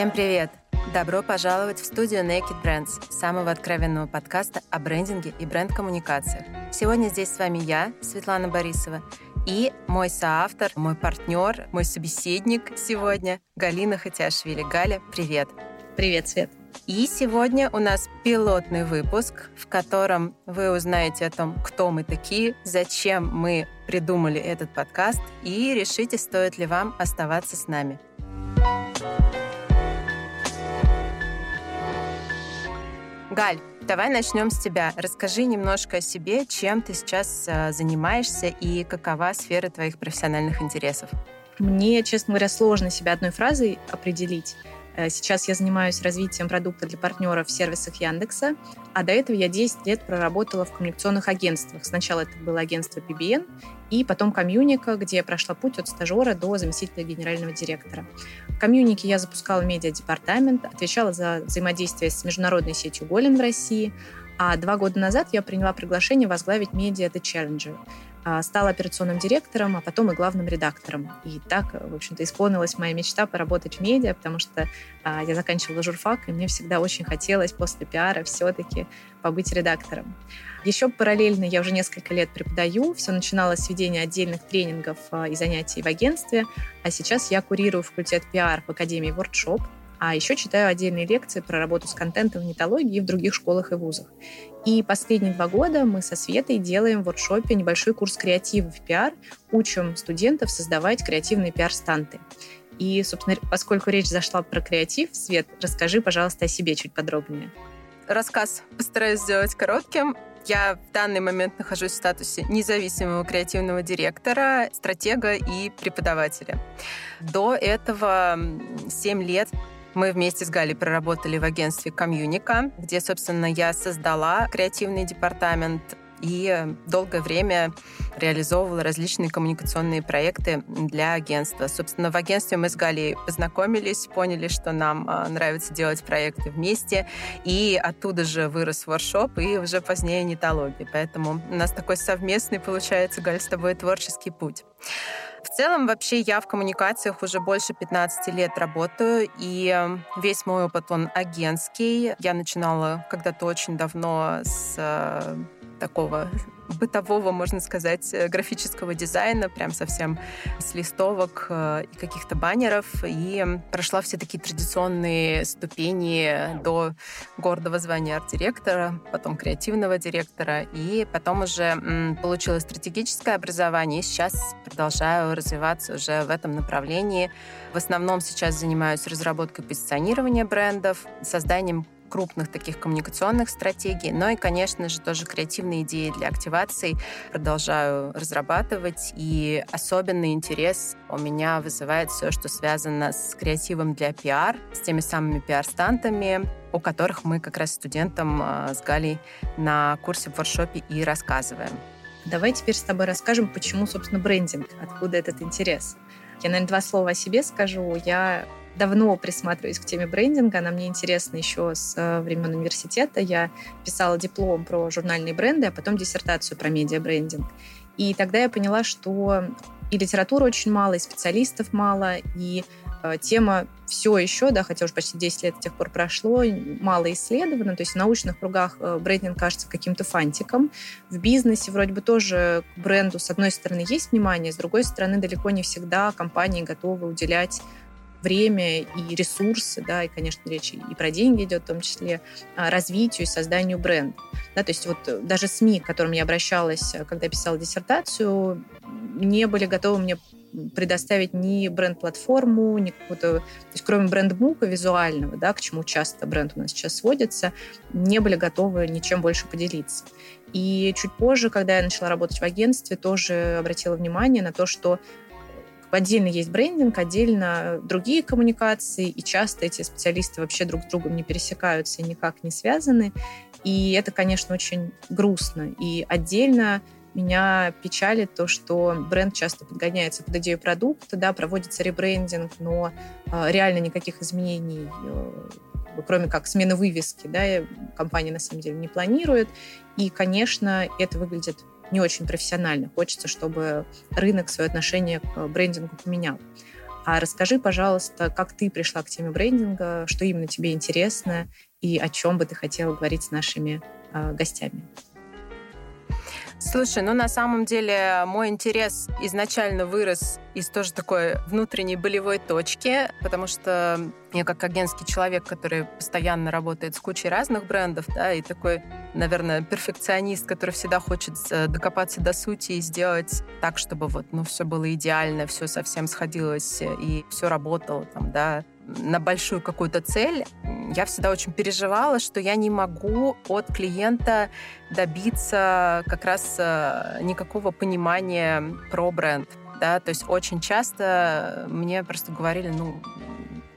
Всем привет! Добро пожаловать в студию Naked Brands, самого откровенного подкаста о брендинге и бренд-коммуникациях. Сегодня здесь с вами я, Светлана Борисова, и мой соавтор, мой партнер, мой собеседник сегодня, Галина Хатяшвили. Галя, привет! Привет, Свет! И сегодня у нас пилотный выпуск, в котором вы узнаете о том, кто мы такие, зачем мы придумали этот подкаст и решите, стоит ли вам оставаться с нами. Галь, давай начнем с тебя. Расскажи немножко о себе, чем ты сейчас э, занимаешься и какова сфера твоих профессиональных интересов. Мне, честно говоря, сложно себя одной фразой определить. Э, сейчас я занимаюсь развитием продукта для партнеров в сервисах Яндекса, а до этого я 10 лет проработала в коммуникационных агентствах. Сначала это было агентство PBN, и потом комьюника, где я прошла путь от стажера до заместителя генерального директора. В комьюнике я запускала медиа-департамент, отвечала за взаимодействие с международной сетью Голем в России, а два года назад я приняла приглашение возглавить медиа The Challenger. А, стала операционным директором, а потом и главным редактором. И так, в общем-то, исполнилась моя мечта поработать в медиа, потому что а, я заканчивала журфак, и мне всегда очень хотелось после пиара все-таки побыть редактором. Еще параллельно я уже несколько лет преподаю. Все начиналось с ведения отдельных тренингов а, и занятий в агентстве, а сейчас я курирую факультет пиар в Академии WordShop, а еще читаю отдельные лекции про работу с контентом в нетологии в других школах и вузах. И последние два года мы со Светой делаем в воркшопе небольшой курс креатива в пиар, учим студентов создавать креативные пиар-станты. И, собственно, поскольку речь зашла про креатив, Свет, расскажи, пожалуйста, о себе чуть подробнее. Рассказ постараюсь сделать коротким. Я в данный момент нахожусь в статусе независимого креативного директора, стратега и преподавателя. До этого 7 лет мы вместе с Галей проработали в агентстве Комьюника, где, собственно, я создала креативный департамент и долгое время реализовывала различные коммуникационные проекты для агентства. Собственно, в агентстве мы с Галей познакомились, поняли, что нам а, нравится делать проекты вместе, и оттуда же вырос воршоп и уже позднее нетология. Поэтому у нас такой совместный, получается, Галь, с тобой творческий путь. В целом, вообще, я в коммуникациях уже больше 15 лет работаю, и весь мой опыт, он агентский. Я начинала когда-то очень давно с э, такого бытового, можно сказать, э, графического дизайна, прям совсем с листовок э, и каких-то баннеров, и прошла все такие традиционные ступени до гордого звания арт-директора, потом креативного директора, и потом уже получила стратегическое образование, и сейчас продолжаю развиваться уже в этом направлении. В основном сейчас занимаюсь разработкой позиционирования брендов, созданием крупных таких коммуникационных стратегий, но и, конечно же, тоже креативные идеи для активации продолжаю разрабатывать. И особенный интерес у меня вызывает все, что связано с креативом для пиар, с теми самыми пиар-стантами, о которых мы как раз студентам а, с Галей на курсе в воршопе и рассказываем. Давай теперь с тобой расскажем, почему, собственно, брендинг, откуда этот интерес. Я, наверное, два слова о себе скажу. Я давно присматриваюсь к теме брендинга. Она мне интересна еще с э, времен университета. Я писала диплом про журнальные бренды, а потом диссертацию про медиабрендинг. И тогда я поняла, что и литературы очень мало, и специалистов мало, и э, тема все еще, да, хотя уже почти 10 лет с тех пор прошло, мало исследована. То есть в научных кругах э, брендинг кажется каким-то фантиком. В бизнесе вроде бы тоже к бренду с одной стороны есть внимание, с другой стороны далеко не всегда компании готовы уделять время и ресурсы, да, и, конечно, речь и про деньги идет, в том числе, а, развитию и созданию бренда. Да, то есть вот э, даже СМИ, к которым я обращалась, э, когда писала диссертацию, не были готовы мне предоставить ни бренд-платформу, ни какую-то... То есть кроме брендбука визуального, да, к чему часто бренд у нас сейчас сводится, не были готовы ничем больше поделиться. И чуть позже, когда я начала работать в агентстве, тоже обратила внимание на то, что Отдельно есть брендинг, отдельно другие коммуникации, и часто эти специалисты вообще друг с другом не пересекаются и никак не связаны. И это, конечно, очень грустно. И отдельно меня печалит то, что бренд часто подгоняется под идею продукта, да, проводится ребрендинг, но э, реально никаких изменений, э, кроме как смены вывески, да, компания на самом деле не планирует. И, конечно, это выглядит не очень профессионально. Хочется, чтобы рынок свое отношение к брендингу поменял. А расскажи, пожалуйста, как ты пришла к теме брендинга, что именно тебе интересно и о чем бы ты хотела говорить с нашими э, гостями. Слушай, ну на самом деле мой интерес изначально вырос из тоже такой внутренней болевой точки, потому что я как агентский человек, который постоянно работает с кучей разных брендов, да, и такой, наверное, перфекционист, который всегда хочет э, докопаться до сути и сделать так, чтобы вот, ну, все было идеально, все совсем сходилось и все работало там, да, на большую какую-то цель, я всегда очень переживала, что я не могу от клиента добиться как раз э, никакого понимания про бренд. Да? То есть очень часто мне просто говорили, ну,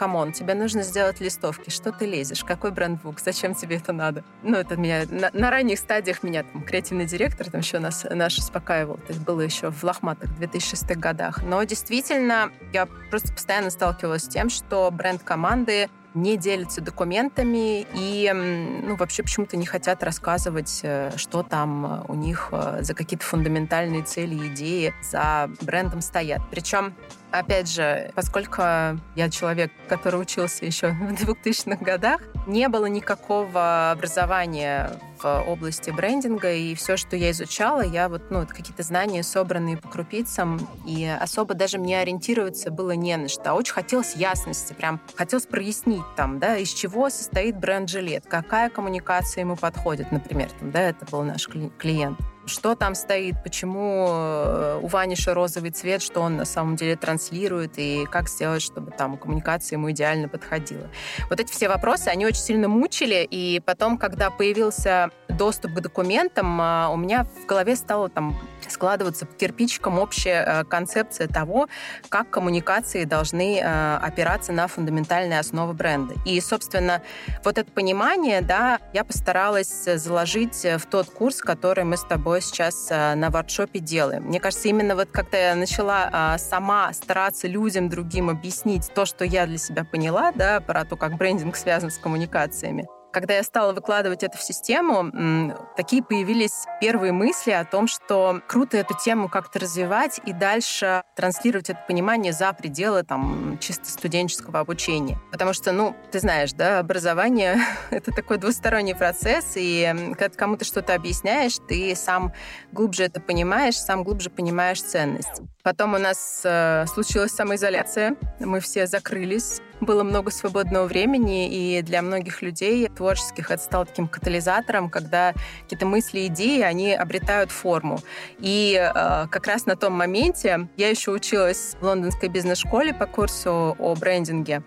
come on, тебе нужно сделать листовки, что ты лезешь, какой брендбук, зачем тебе это надо? Ну, это меня на, на ранних стадиях меня там креативный директор там еще нас наш успокаивал, это было еще в лохматых 2006 годах. Но действительно, я просто постоянно сталкивалась с тем, что бренд команды не делятся документами и ну, вообще почему-то не хотят рассказывать, э, что там у них э, за какие-то фундаментальные цели и идеи за брендом стоят. Причем Опять же, поскольку я человек, который учился еще в 2000-х годах, не было никакого образования в области брендинга, и все, что я изучала, я вот, ну, какие-то знания, собранные по крупицам, и особо даже мне ориентироваться было не на что. Очень хотелось ясности, прям хотелось прояснить там, да, из чего состоит бренд жилет, какая коммуникация ему подходит, например, там, да, это был наш клиент что там стоит, почему э, у Ваниша розовый цвет, что он на самом деле транслирует, и как сделать, чтобы там коммуникация ему идеально подходила. Вот эти все вопросы, они очень сильно мучили, и потом, когда появился доступ к документам, а, у меня в голове стало там складываться по кирпичикам общая э, концепция того, как коммуникации должны э, опираться на фундаментальные основы бренда. И, собственно, вот это понимание, да, я постаралась заложить в тот курс, который мы с тобой сейчас э, на воркшопе делаем. Мне кажется, именно вот когда я начала сама стараться людям другим объяснить то, что я для себя поняла, да, про то, как брендинг связан с коммуникациями, когда я стала выкладывать это в систему, такие появились первые мысли о том, что круто эту тему как-то развивать и дальше транслировать это понимание за пределы там чисто студенческого обучения. Потому что, ну, ты знаешь, да, образование — это такой двусторонний процесс, и когда кому-то что-то объясняешь, ты сам глубже это понимаешь, сам глубже понимаешь ценность. Потом у нас э, случилась самоизоляция, мы все закрылись, было много свободного времени, и для многих людей творческих это стало таким катализатором, когда какие-то мысли, идеи, они обретают форму. И э, как раз на том моменте я еще училась в лондонской бизнес-школе по курсу о брендинге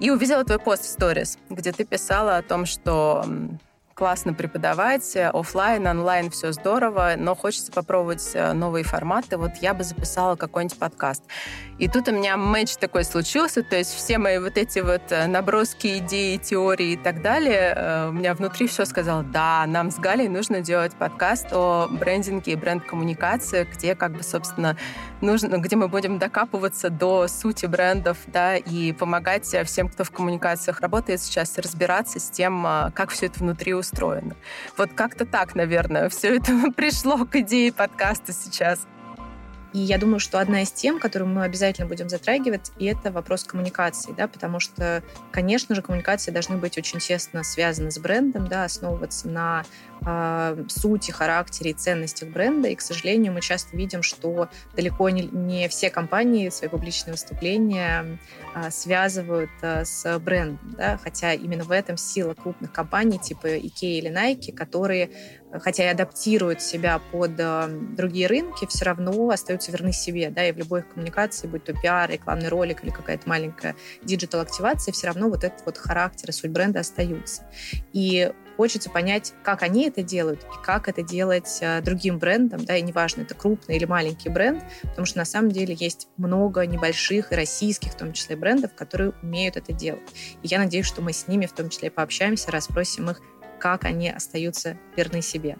и увидела твой пост в сторис, где ты писала о том, что классно преподавать, э, офлайн, онлайн, все здорово, но хочется попробовать э, новые форматы. Вот я бы записала какой-нибудь подкаст. И тут у меня матч такой случился, то есть все мои вот эти вот э, наброски, идеи, теории и так далее, у меня внутри все сказал, да, нам с Галей нужно делать подкаст о брендинге и бренд-коммуникации, где как бы, собственно, нужно, где мы будем докапываться до сути брендов, да, и помогать всем, кто в коммуникациях работает сейчас, разбираться с тем, как все это внутри устроено устроено. Вот как-то так, наверное, все это пришло к идее подкаста сейчас. И я думаю, что одна из тем, которую мы обязательно будем затрагивать, и это вопрос коммуникации, да, потому что, конечно же, коммуникации должны быть очень тесно связаны с брендом, да, основываться на э, сути, характере и ценностях бренда. И, к сожалению, мы часто видим, что далеко не, не все компании свои публичные выступления э, связывают э, с брендом, да, хотя именно в этом сила крупных компаний типа IKEA или Nike, которые хотя и адаптируют себя под э, другие рынки, все равно остаются верны себе, да, и в любой коммуникации, будь то пиар, рекламный ролик или какая-то маленькая диджитал-активация, все равно вот этот вот характер и суть бренда остаются. И хочется понять, как они это делают и как это делать э, другим брендам, да, и неважно, это крупный или маленький бренд, потому что на самом деле есть много небольших российских, в том числе, брендов, которые умеют это делать. И я надеюсь, что мы с ними в том числе пообщаемся, расспросим их, как они остаются верны себе.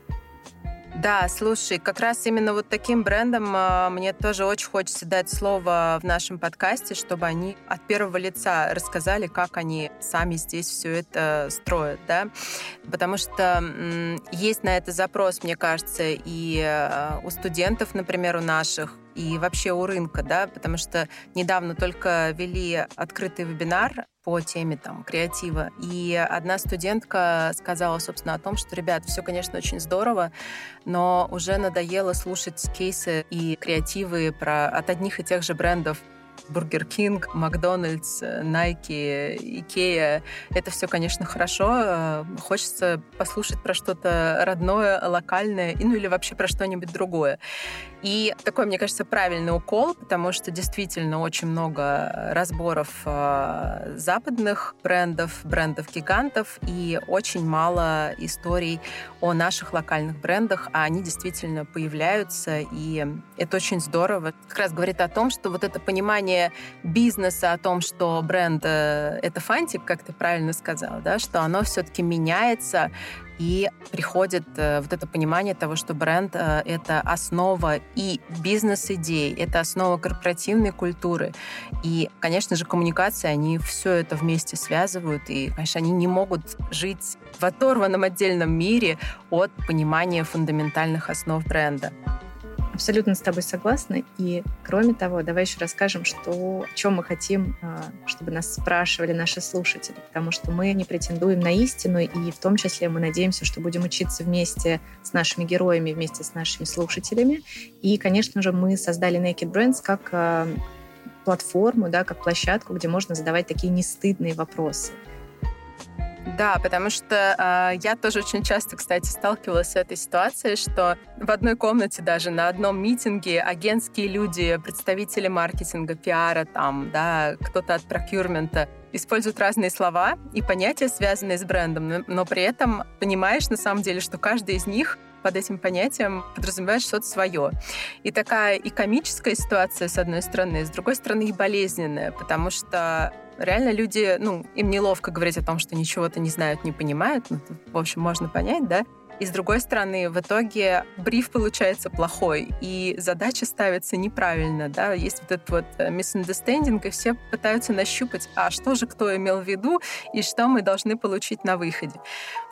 Да, слушай, как раз именно вот таким брендом а, мне тоже очень хочется дать слово в нашем подкасте, чтобы они от первого лица рассказали, как они сами здесь все это строят, да, потому что есть на это запрос, мне кажется, и а, у студентов, например, у наших, и вообще у рынка, да, потому что недавно только вели открытый вебинар по теме там креатива, и одна студентка сказала, собственно, о том, что, ребят, все, конечно, очень здорово, но уже надоело слушать кейсы и креативы про от одних и тех же брендов Бургер Кинг, Макдональдс, Nike, Икея. Это все, конечно, хорошо. Э, хочется послушать про что-то родное, локальное, ну или вообще про что-нибудь другое. И такой, мне кажется, правильный укол, потому что действительно очень много разборов э, западных брендов, брендов-гигантов, и очень мало историй о наших локальных брендах, а они действительно появляются, и это очень здорово. Как раз говорит о том, что вот это понимание бизнеса, о том, что бренд э, — это фантик, как ты правильно сказал, да, что оно все-таки меняется, и приходит э, вот это понимание того, что бренд э, — это основа и бизнес-идей, это основа корпоративной культуры. И, конечно же, коммуникации, они все это вместе связывают, и, конечно, они не могут жить в оторванном отдельном мире от понимания фундаментальных основ бренда. Абсолютно с тобой согласна. И кроме того, давай еще расскажем, что, о чем мы хотим, а, чтобы нас спрашивали наши слушатели. Потому что мы не претендуем на истину, и в том числе мы надеемся, что будем учиться вместе с нашими героями, вместе с нашими слушателями. И, конечно же, мы создали Naked Brands как а, платформу, да, как площадку, где можно задавать такие нестыдные вопросы. Да, потому что э, я тоже очень часто, кстати, сталкивалась с этой ситуацией, что в одной комнате даже на одном митинге агентские люди, представители маркетинга, пиара, там, да, кто-то от прокюрмента используют разные слова и понятия, связанные с брендом, но, при этом понимаешь на самом деле, что каждый из них под этим понятием подразумевает что-то свое. И такая и комическая ситуация, с одной стороны, с другой стороны, и болезненная, потому что реально люди, ну, им неловко говорить о том, что ничего-то не знают, не понимают. Ну, в общем, можно понять, да? И с другой стороны, в итоге бриф получается плохой, и задача ставится неправильно, да, есть вот этот вот э, misunderstanding, и все пытаются нащупать, а что же кто имел в виду, и что мы должны получить на выходе.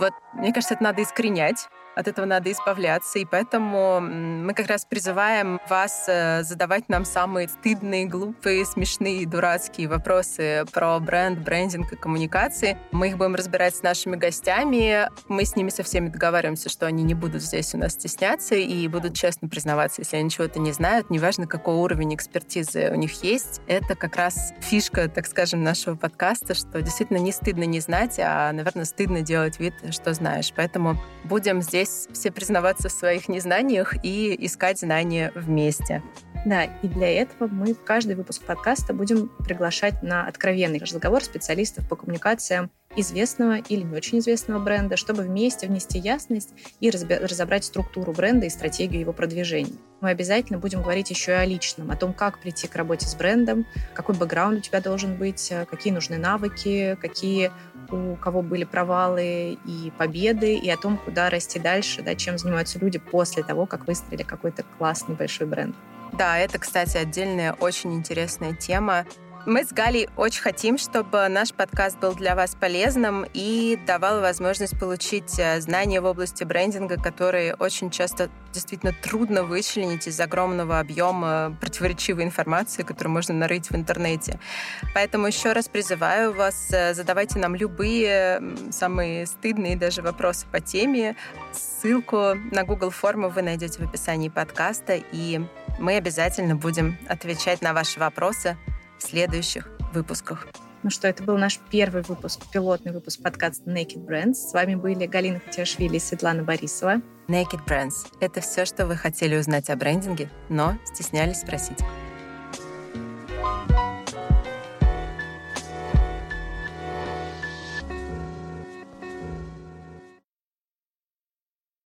Вот, мне кажется, это надо искоренять, от этого надо избавляться, и поэтому мы как раз призываем вас э, задавать нам самые стыдные, глупые, смешные, дурацкие вопросы про бренд, брендинг и коммуникации. Мы их будем разбирать с нашими гостями. Мы с ними со всеми договариваемся, что они не будут здесь у нас стесняться и будут честно признаваться, если они чего-то не знают, неважно, какой уровень экспертизы у них есть. Это как раз фишка, так скажем, нашего подкаста, что действительно не стыдно не знать, а, наверное, стыдно делать вид, что знаешь. Поэтому будем здесь здесь все признаваться в своих незнаниях и искать знания вместе. Да, и для этого мы в каждый выпуск подкаста будем приглашать на откровенный разговор специалистов по коммуникациям известного или не очень известного бренда, чтобы вместе внести ясность и разобрать структуру бренда и стратегию его продвижения. Мы обязательно будем говорить еще и о личном, о том, как прийти к работе с брендом, какой бэкграунд у тебя должен быть, какие нужны навыки, какие у кого были провалы и победы, и о том, куда расти дальше, да, чем занимаются люди после того, как выстроили какой-то классный большой бренд. Да, это, кстати, отдельная очень интересная тема. Мы с Галей очень хотим, чтобы наш подкаст был для вас полезным и давал возможность получить э, знания в области брендинга, которые очень часто действительно трудно вычленить из огромного объема противоречивой информации, которую можно нарыть в интернете. Поэтому еще раз призываю вас, э, задавайте нам любые самые стыдные даже вопросы по теме. Ссылку на Google форму вы найдете в описании подкаста, и мы обязательно будем отвечать на ваши вопросы следующих выпусках. Ну что, это был наш первый выпуск, пилотный выпуск подкаста Naked Brands. С вами были Галина Хатиашвили и Светлана Борисова. Naked Brands — это все, что вы хотели узнать о брендинге, но стеснялись спросить.